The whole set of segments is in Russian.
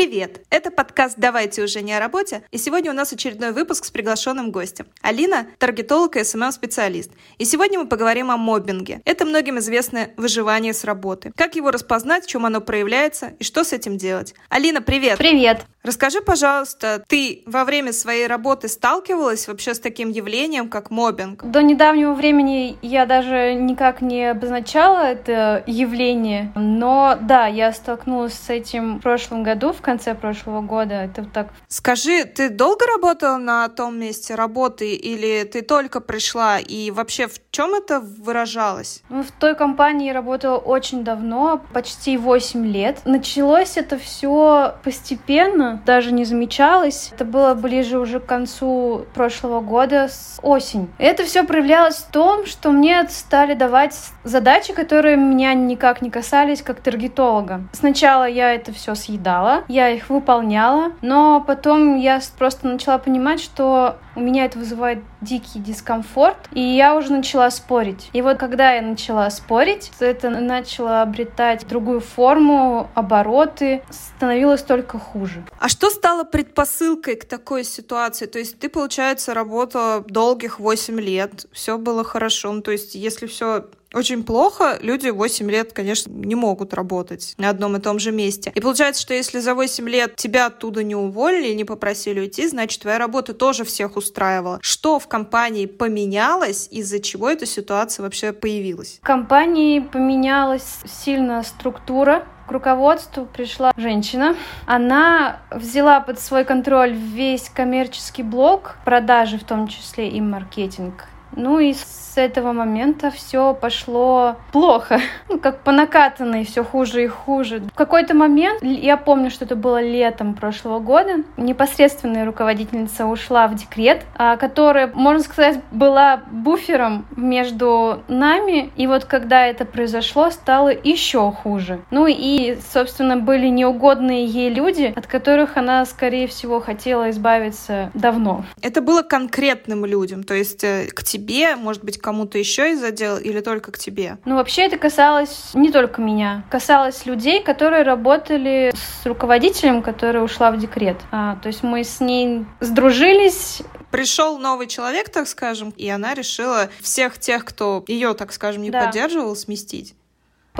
Привет! Это подкаст «Давайте уже не о работе», и сегодня у нас очередной выпуск с приглашенным гостем. Алина – таргетолог и SMM-специалист. И сегодня мы поговорим о моббинге. Это многим известное выживание с работы. Как его распознать, в чем оно проявляется и что с этим делать. Алина, привет! Привет! Расскажи, пожалуйста, ты во время своей работы сталкивалась вообще с таким явлением, как мобинг? До недавнего времени я даже никак не обозначала это явление, но да, я столкнулась с этим в прошлом году, в конце прошлого года. Это так. Скажи, ты долго работала на том месте работы или ты только пришла и вообще в чем это выражалось? Ну, в той компании я работала очень давно, почти 8 лет. Началось это все постепенно, даже не замечалось. Это было ближе уже к концу прошлого года, с осень. Это все проявлялось в том, что мне стали давать задачи, которые меня никак не касались как таргетолога. Сначала я это все съедала, я их выполняла, но потом я просто начала понимать, что у меня это вызывает дикий дискомфорт, и я уже начала спорить. И вот когда я начала спорить, это начало обретать другую форму, обороты, становилось только хуже. А что стало предпосылкой к такой ситуации? То есть ты, получается, работала долгих 8 лет, все было хорошо. Ну, то есть если все очень плохо, люди 8 лет, конечно, не могут работать на одном и том же месте. И получается, что если за 8 лет тебя оттуда не уволили не попросили уйти, значит, твоя работа тоже всех устраивала. Что в компании поменялось, из-за чего эта ситуация вообще появилась? В компании поменялась сильно структура к руководству пришла женщина. Она взяла под свой контроль весь коммерческий блок, продажи в том числе и маркетинг. Ну и с этого момента все пошло плохо. Ну, как по накатанной, все хуже и хуже. В какой-то момент, я помню, что это было летом прошлого года, непосредственная руководительница ушла в декрет, а, которая, можно сказать, была буфером между нами. И вот когда это произошло, стало еще хуже. Ну и, собственно, были неугодные ей люди, от которых она, скорее всего, хотела избавиться давно. Это было конкретным людям, то есть э, к тебе, может быть, кому-то еще из отдела или только к тебе? Ну, вообще это касалось не только меня. Касалось людей, которые работали с руководителем, которая ушла в декрет. А, то есть мы с ней сдружились, пришел новый человек, так скажем, и она решила всех тех, кто ее, так скажем, не да. поддерживал, сместить.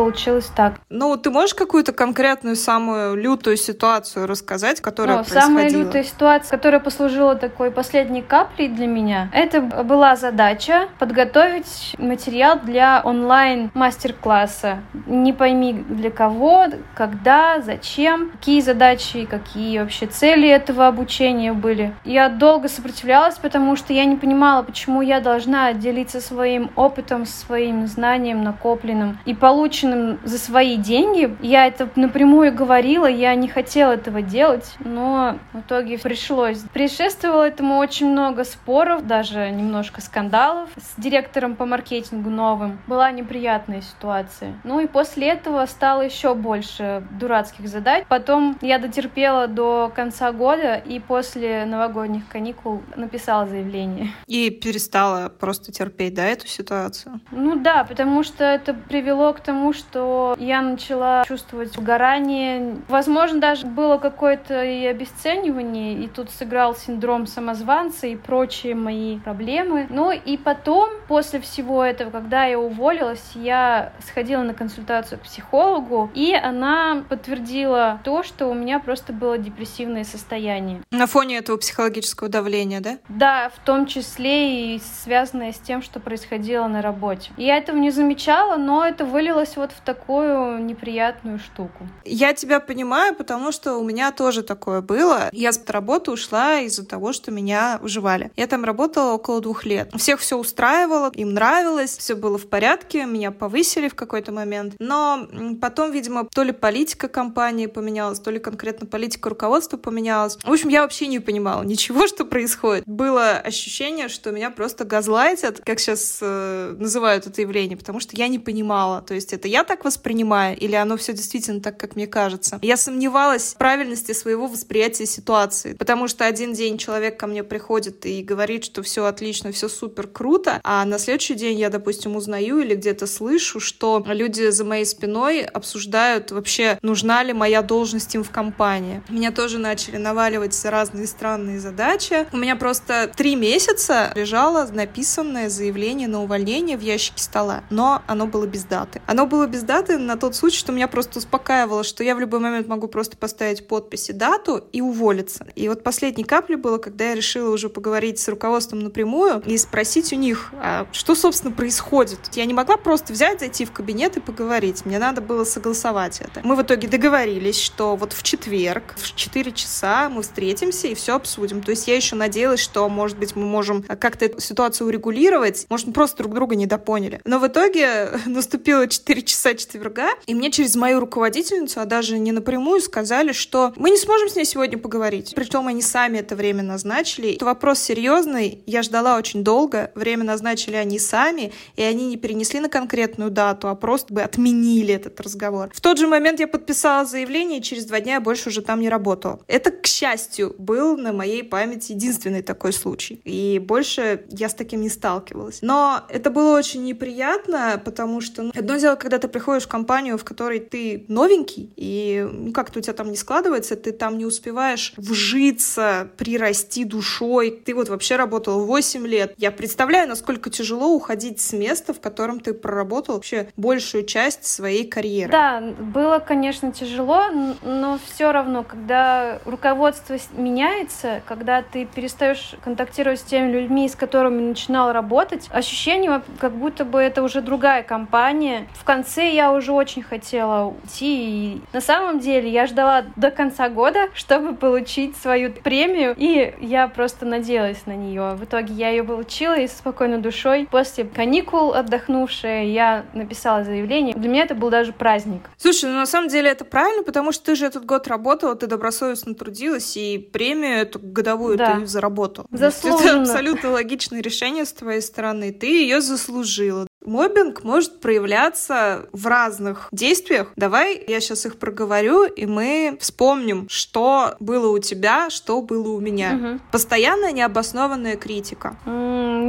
Получилось так. Ну, ты можешь какую-то конкретную самую лютую ситуацию рассказать, которая ну, происходила? Самая лютая ситуация, которая послужила такой последней каплей для меня, это была задача подготовить материал для онлайн-мастер-класса. Не пойми для кого, когда, зачем, какие задачи, какие вообще цели этого обучения были. Я долго сопротивлялась, потому что я не понимала, почему я должна делиться своим опытом, своим знанием накопленным и полученным полученным за свои деньги. Я это напрямую говорила, я не хотела этого делать, но в итоге пришлось. Предшествовало этому очень много споров, даже немножко скандалов с директором по маркетингу новым. Была неприятная ситуация. Ну и после этого стало еще больше дурацких задач. Потом я дотерпела до конца года и после новогодних каникул написала заявление. И перестала просто терпеть, да, эту ситуацию? Ну да, потому что это привело к тому, что я начала чувствовать угорание. Возможно, даже было какое-то и обесценивание, и тут сыграл синдром самозванца и прочие мои проблемы. Ну и потом, после всего этого, когда я уволилась, я сходила на консультацию к психологу, и она подтвердила то, что у меня просто было депрессивное состояние. На фоне этого психологического давления, да? Да, в том числе и связанное с тем, что происходило на работе. Я этого не замечала, но это вылилось вот в такую неприятную штуку. Я тебя понимаю, потому что у меня тоже такое было. Я с работы ушла из-за того, что меня уживали. Я там работала около двух лет. Всех все устраивало, им нравилось, все было в порядке, меня повысили в какой-то момент. Но потом, видимо, то ли политика компании поменялась, то ли конкретно политика руководства поменялась. В общем, я вообще не понимала ничего, что происходит. Было ощущение, что меня просто газлайтят, как сейчас э, называют это явление, потому что я не понимала. То есть это я так воспринимаю, или оно все действительно так, как мне кажется. Я сомневалась в правильности своего восприятия ситуации, потому что один день человек ко мне приходит и говорит, что все отлично, все супер круто, а на следующий день я, допустим, узнаю или где-то слышу, что люди за моей спиной обсуждают вообще, нужна ли моя должность им в компании. Меня тоже начали наваливать разные странные задачи. У меня просто три месяца лежало написанное заявление на увольнение в ящике стола, но оно было без даты. Оно было без даты на тот случай, что меня просто успокаивало, что я в любой момент могу просто поставить подпись и дату и уволиться. И вот последней каплей было, когда я решила уже поговорить с руководством напрямую и спросить у них, а что, собственно, происходит. Я не могла просто взять, зайти в кабинет и поговорить. Мне надо было согласовать это. Мы в итоге договорились, что вот в четверг в 4 часа мы встретимся и все обсудим. То есть я еще надеялась, что, может быть, мы можем как-то эту ситуацию урегулировать. Может, мы просто друг друга недопоняли. Но в итоге наступило 4 часа четверга, и мне через мою руководительницу, а даже не напрямую, сказали, что мы не сможем с ней сегодня поговорить. Причем они сами это время назначили. Это вопрос серьезный. Я ждала очень долго. Время назначили они сами, и они не перенесли на конкретную дату, а просто бы отменили этот разговор. В тот же момент я подписала заявление, и через два дня я больше уже там не работала. Это, к счастью, был на моей памяти единственный такой случай. И больше я с таким не сталкивалась. Но это было очень неприятно, потому что ну, одно дело, когда ты приходишь в компанию, в которой ты новенький, и ну, как-то у тебя там не складывается, ты там не успеваешь вжиться, прирасти душой. Ты вот вообще работал 8 лет. Я представляю, насколько тяжело уходить с места, в котором ты проработал вообще большую часть своей карьеры. Да, было, конечно, тяжело, но все равно, когда руководство меняется, когда ты перестаешь контактировать с теми людьми, с которыми начинал работать, ощущение, как будто бы это уже другая компания. В конце я уже очень хотела уйти, и на самом деле я ждала до конца года, чтобы получить свою премию, и я просто надеялась на нее. В итоге я ее получила и со спокойной душой. После каникул отдохнувшая, я написала заявление. Для меня это был даже праздник. Слушай, ну на самом деле это правильно, потому что ты же этот год работала, ты добросовестно трудилась, и премию эту годовую да. ты заработала. Заслуженно. Это абсолютно логичное решение с твоей стороны. Ты ее заслужила. Мобинг может проявляться в разных действиях. Давай я сейчас их проговорю, и мы вспомним, что было у тебя, что было у меня. Угу. Постоянная необоснованная критика.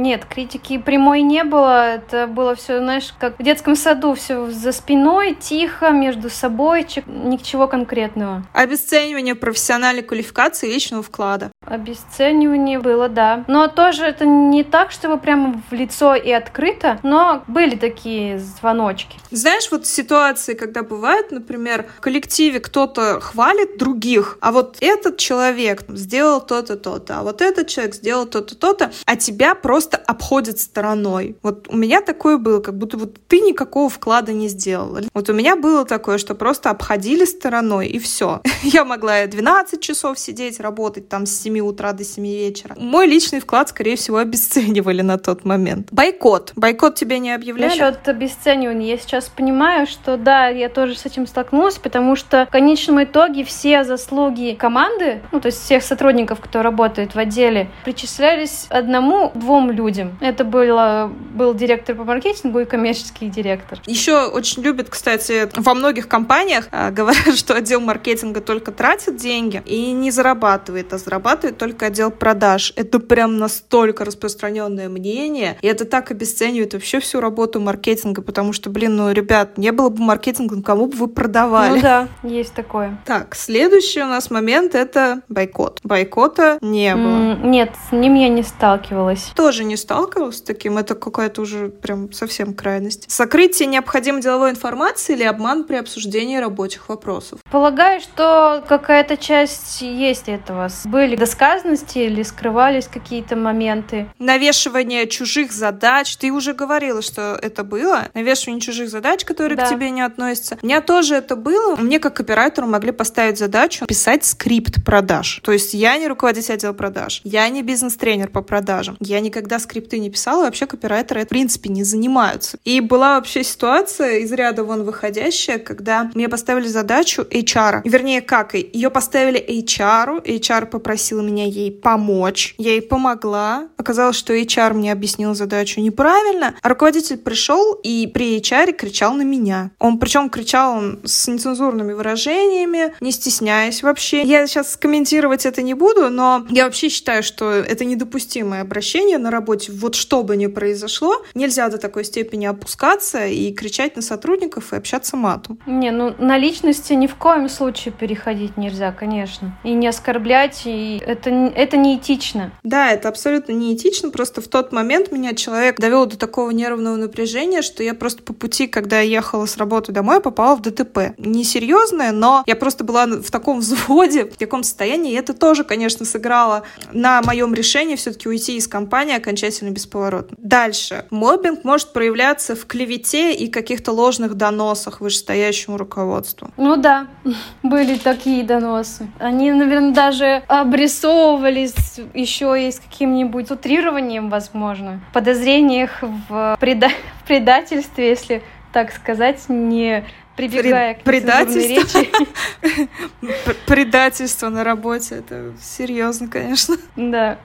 Нет, критики прямой не было. Это было все, знаешь, как в детском саду, все за спиной, тихо, между собой, ничего конкретного. Обесценивание профессиональной квалификации и личного вклада. Обесценивание было, да. Но тоже это не так, чтобы прямо в лицо и открыто, но были такие звоночки. Знаешь, вот ситуации, когда бывает, например, в коллективе кто-то хвалит других, а вот этот человек сделал то-то, то-то, а вот этот человек сделал то-то, то-то, а тебя просто обходят стороной. Вот у меня такое было, как будто вот ты никакого вклада не сделал. Вот у меня было такое, что просто обходили стороной, и все. Я могла 12 часов сидеть, работать там с 7 утра до 7 вечера. Мой личный вклад, скорее всего, обесценивали на тот момент. Бойкот. Бойкот тебе не объявляли? Насчет обесценивания. Я сейчас понимаю, что да, я тоже с этим столкнулась, потому что в конечном итоге все заслуги команды, ну, то есть всех сотрудников, кто работает в отделе, причислялись одному-двум людям. Это было, был директор по маркетингу и коммерческий директор. Еще очень любят, кстати, во многих компаниях э, говорят, что отдел маркетинга только тратит деньги и не зарабатывает, а зарабатывает только отдел продаж. Это прям настолько распространенное мнение, и это так обесценивает вообще всю работу маркетинга, потому что, блин, ну, ребят, не было бы маркетинга, ну, кому бы вы продавали? Ну да, есть такое. Так, следующий у нас момент — это бойкот. Бойкота не было. Mm, нет, с ним я не сталкивалась. Тоже не сталкивалась с таким, это какая-то уже прям совсем крайность. Сокрытие необходимой деловой информации или обман при обсуждении рабочих вопросов? Полагаю, что какая-то часть есть этого. Были досказанности или скрывались какие-то моменты. Навешивание чужих задач. Ты уже говорила, что это было. Навешивание чужих задач, которые да. к тебе не относятся. У меня тоже это было. Мне как копирайтеру могли поставить задачу писать скрипт продаж. То есть я не руководитель отдела продаж. Я не бизнес-тренер по продажам. Я никогда никогда скрипты не писала, вообще копирайтеры в принципе не занимаются. И была вообще ситуация из ряда вон выходящая, когда мне поставили задачу HR. Вернее, как? Ее поставили HR, HR попросил меня ей помочь, я ей помогла. Оказалось, что HR мне объяснил задачу неправильно, а руководитель пришел и при HR кричал на меня. Он причем кричал он с нецензурными выражениями, не стесняясь вообще. Я сейчас комментировать это не буду, но я вообще считаю, что это недопустимое обращение на работе. Вот что бы ни произошло, нельзя до такой степени опускаться и кричать на сотрудников и общаться матом. Не, ну на личности ни в коем случае переходить нельзя, конечно. И не оскорблять, и это, это неэтично. Да, это абсолютно неэтично. Просто в тот момент меня человек довел до такого нервного напряжения, что я просто по пути, когда я ехала с работы домой, попала в ДТП. Несерьезное, но я просто была в таком взводе, в таком состоянии, и это тоже, конечно, сыграло на моем решении все-таки уйти из компании окончательно бесповоротно. Дальше. Мобинг может проявляться в клевете и каких-то ложных доносах вышестоящему руководству. Ну да, были такие доносы. Они, наверное, даже обрисовывались еще и с каким-нибудь утрированием, возможно, подозрениях в, преда в предательстве, если так сказать, не прибегая к предательству. речи. Предательство на работе, это серьезно, конечно. Да.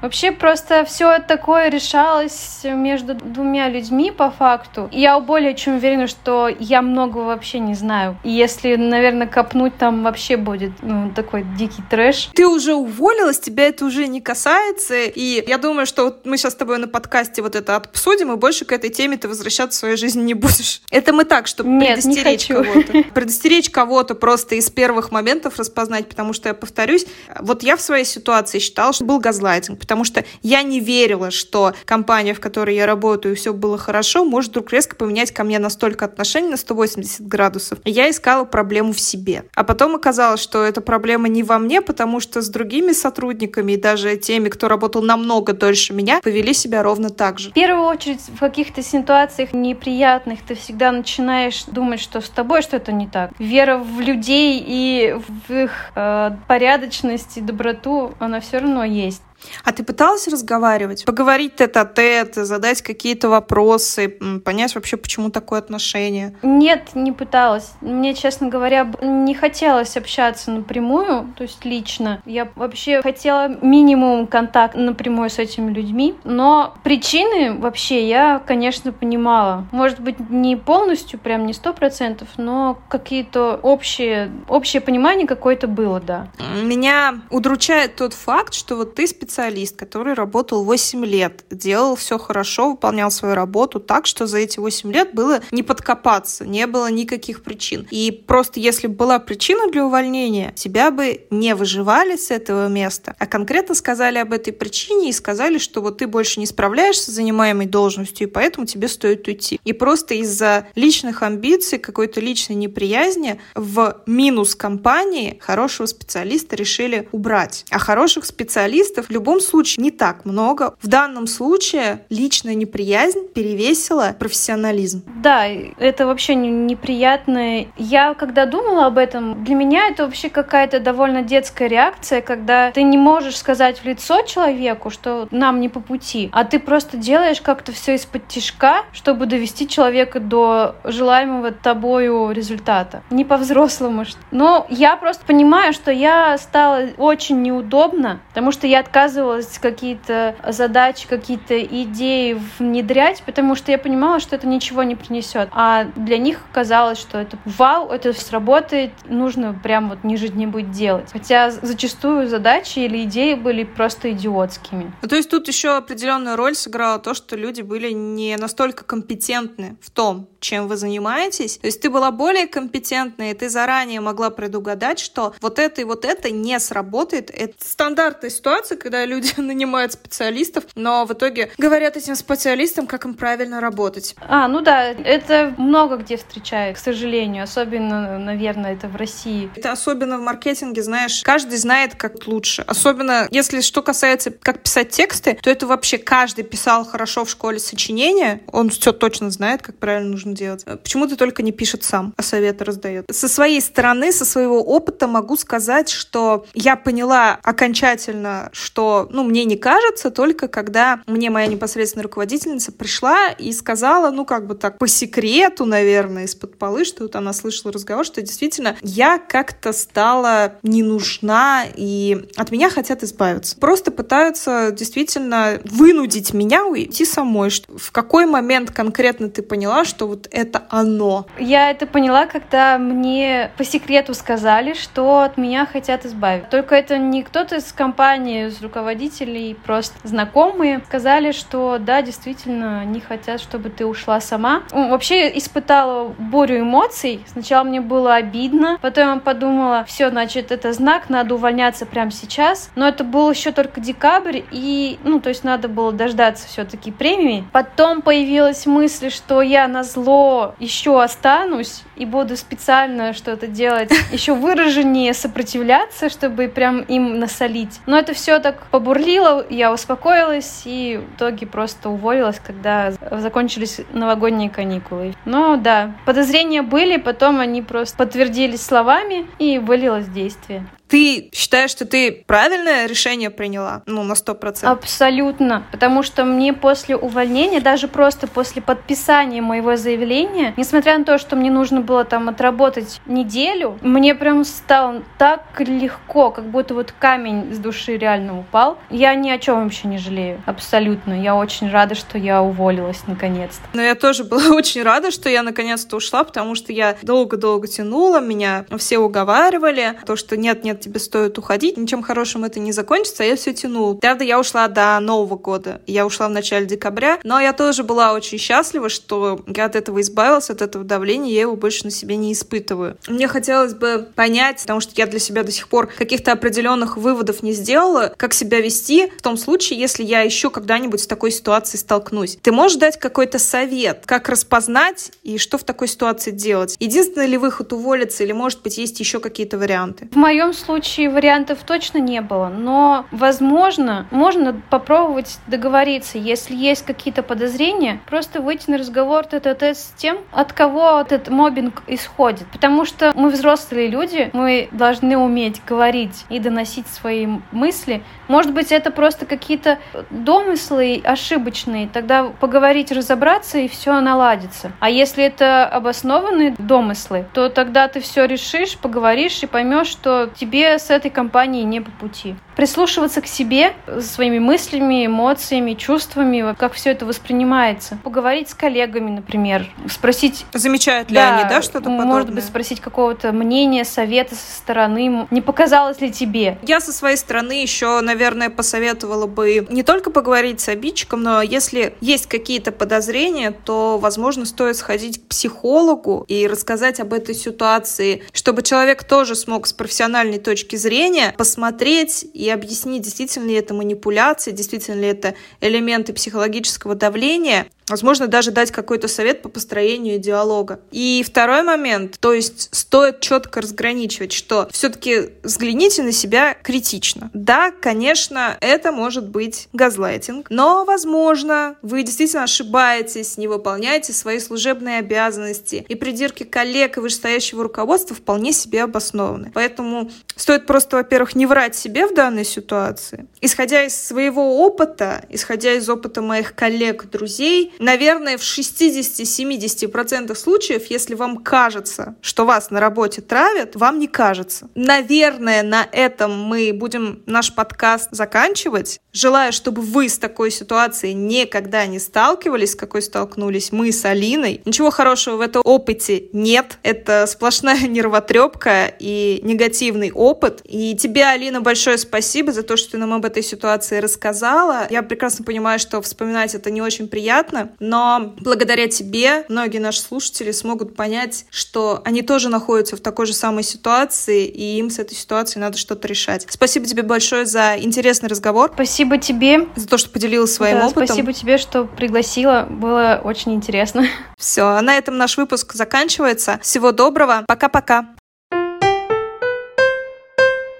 Вообще просто все такое решалось между двумя людьми по факту. И я более чем уверена, что я много вообще не знаю. И если, наверное, копнуть, там вообще будет ну, такой дикий трэш. Ты уже уволилась, тебя это уже не касается. И я думаю, что вот мы сейчас с тобой на подкасте вот это обсудим, и больше к этой теме ты возвращаться в свою жизнь не будешь. Это мы так, чтобы Нет, предостеречь кого-то. Предостеречь кого-то просто из первых моментов распознать, потому что я повторюсь, вот я в своей ситуации считала, что был газлайтинг, потому что я не верила, что компания, в которой я работаю, все было хорошо, может вдруг резко поменять ко мне настолько отношение на 180 градусов. Я искала проблему в себе. А потом оказалось, что эта проблема не во мне, потому что с другими сотрудниками и даже теми, кто работал намного дольше меня, повели себя ровно так же. В первую очередь, в каких-то ситуациях неприятных ты всегда начинаешь думать, что с тобой что-то не так. Вера в людей и в их э, порядочность и доброту, она все равно есть. А ты пыталась разговаривать? Поговорить тет-а-тет, задать какие-то вопросы, понять вообще, почему такое отношение? Нет, не пыталась. Мне, честно говоря, не хотелось общаться напрямую, то есть лично. Я вообще хотела минимум контакт напрямую с этими людьми, но причины вообще я, конечно, понимала. Может быть, не полностью, прям не сто процентов, но какие-то общие, общее понимание какое-то было, да. Меня удручает тот факт, что вот ты специально специалист, который работал 8 лет, делал все хорошо, выполнял свою работу так, что за эти 8 лет было не подкопаться, не было никаких причин. И просто если была причина для увольнения, тебя бы не выживали с этого места, а конкретно сказали об этой причине и сказали, что вот ты больше не справляешься с занимаемой должностью, и поэтому тебе стоит уйти. И просто из-за личных амбиций, какой-то личной неприязни в минус компании хорошего специалиста решили убрать. А хороших специалистов любом случае не так много. В данном случае личная неприязнь перевесила профессионализм. Да, это вообще неприятно. Я, когда думала об этом, для меня это вообще какая-то довольно детская реакция, когда ты не можешь сказать в лицо человеку, что нам не по пути, а ты просто делаешь как-то все из-под тишка, чтобы довести человека до желаемого тобою результата. Не по-взрослому. Но я просто понимаю, что я стала очень неудобно, потому что я отказываюсь отказывалась какие-то задачи, какие-то идеи внедрять, потому что я понимала, что это ничего не принесет. А для них казалось, что это вау, это сработает, нужно прям вот ниже не будет делать. Хотя зачастую задачи или идеи были просто идиотскими. Ну, то есть тут еще определенную роль сыграло то, что люди были не настолько компетентны в том, чем вы занимаетесь. То есть ты была более компетентна, и ты заранее могла предугадать, что вот это и вот это не сработает. Это стандартная ситуация, когда люди нанимают специалистов, но в итоге говорят этим специалистам, как им правильно работать. А, ну да, это много где встречаю, к сожалению. Особенно, наверное, это в России. Это особенно в маркетинге, знаешь, каждый знает, как лучше. Особенно, если что касается, как писать тексты, то это вообще каждый писал хорошо в школе сочинения, он все точно знает, как правильно нужно делать. Почему-то только не пишет сам, а советы раздает. Со своей стороны, со своего опыта могу сказать, что я поняла окончательно, что ну, мне не кажется, только когда мне моя непосредственная руководительница пришла и сказала, ну, как бы так, по секрету, наверное, из-под полы, что вот она слышала разговор, что действительно я как-то стала не нужна, и от меня хотят избавиться. Просто пытаются действительно вынудить меня уйти самой. В какой момент конкретно ты поняла, что вот это оно? Я это поняла, когда мне по секрету сказали, что от меня хотят избавить. Только это не кто-то из компании, из руководителей, просто знакомые сказали, что да, действительно, не хотят, чтобы ты ушла сама. Вообще испытала бурю эмоций. Сначала мне было обидно, потом я подумала, все, значит, это знак, надо увольняться прямо сейчас. Но это был еще только декабрь, и, ну, то есть надо было дождаться все-таки премии. Потом появилась мысль, что я на зло еще останусь и буду специально что-то делать, еще выраженнее сопротивляться, чтобы прям им насолить. Но это все так побурлило, я успокоилась и в итоге просто уволилась, когда закончились новогодние каникулы. Но да, подозрения были, потом они просто подтвердились словами и вылилось действие. Ты считаешь, что ты правильное решение приняла? Ну, на сто процентов. Абсолютно. Потому что мне после увольнения, даже просто после подписания моего заявления, несмотря на то, что мне нужно было там отработать неделю, мне прям стало так легко, как будто вот камень с души реально упал. Я ни о чем вообще не жалею. Абсолютно. Я очень рада, что я уволилась наконец-то. Но я тоже была очень рада, что я наконец-то ушла, потому что я долго-долго тянула, меня все уговаривали, то, что нет-нет, тебе стоит уходить, ничем хорошим это не закончится, а я все тянула. Правда, я ушла до Нового года, я ушла в начале декабря, но я тоже была очень счастлива, что я от этого избавилась, от этого давления, я его больше на себе не испытываю. Мне хотелось бы понять, потому что я для себя до сих пор каких-то определенных выводов не сделала, как себя вести в том случае, если я еще когда-нибудь с такой ситуацией столкнусь. Ты можешь дать какой-то совет, как распознать и что в такой ситуации делать? Единственный ли выход уволиться или, может быть, есть еще какие-то варианты? В моем случае случае вариантов точно не было, но, возможно, можно попробовать договориться, если есть какие-то подозрения, просто выйти на разговор тет -тет с тем, от кого этот мобинг исходит. Потому что мы взрослые люди, мы должны уметь говорить и доносить свои мысли. Может быть, это просто какие-то домыслы ошибочные, тогда поговорить, разобраться, и все наладится. А если это обоснованные домыслы, то тогда ты все решишь, поговоришь и поймешь, что тебе тебе с этой компанией не по пути. Прислушиваться к себе, своими мыслями, эмоциями, чувствами, как все это воспринимается. Поговорить с коллегами, например, спросить... Замечают ли да, они, да, что-то подобное? Может быть, спросить какого-то мнения, совета со стороны. Не показалось ли тебе? Я со своей стороны еще, наверное, посоветовала бы не только поговорить с обидчиком, но если есть какие-то подозрения, то, возможно, стоит сходить к психологу и рассказать об этой ситуации, чтобы человек тоже смог с профессиональной точки зрения посмотреть и объяснить, действительно ли это манипуляция, действительно ли это элементы психологического давления, Возможно, даже дать какой-то совет по построению диалога. И второй момент, то есть стоит четко разграничивать, что все-таки взгляните на себя критично. Да, конечно, это может быть газлайтинг, но, возможно, вы действительно ошибаетесь, не выполняете свои служебные обязанности, и придирки коллег и вышестоящего руководства вполне себе обоснованы. Поэтому стоит просто, во-первых, не врать себе в данной ситуации. Исходя из своего опыта, исходя из опыта моих коллег, друзей, наверное, в 60-70% случаев, если вам кажется, что вас на работе травят, вам не кажется. Наверное, на этом мы будем наш подкаст заканчивать. Желаю, чтобы вы с такой ситуацией никогда не сталкивались, с какой столкнулись мы с Алиной. Ничего хорошего в этом опыте нет. Это сплошная нервотрепка и негативный опыт. И тебе, Алина, большое спасибо за то, что ты нам об этой ситуации рассказала. Я прекрасно понимаю, что вспоминать это не очень приятно, но благодаря тебе многие наши слушатели смогут понять, что они тоже находятся в такой же самой ситуации, и им с этой ситуацией надо что-то решать. Спасибо тебе большое за интересный разговор. Спасибо тебе. За то, что поделилась своим да, опытом. Спасибо тебе, что пригласила. Было очень интересно. Все, а на этом наш выпуск заканчивается. Всего доброго. Пока-пока.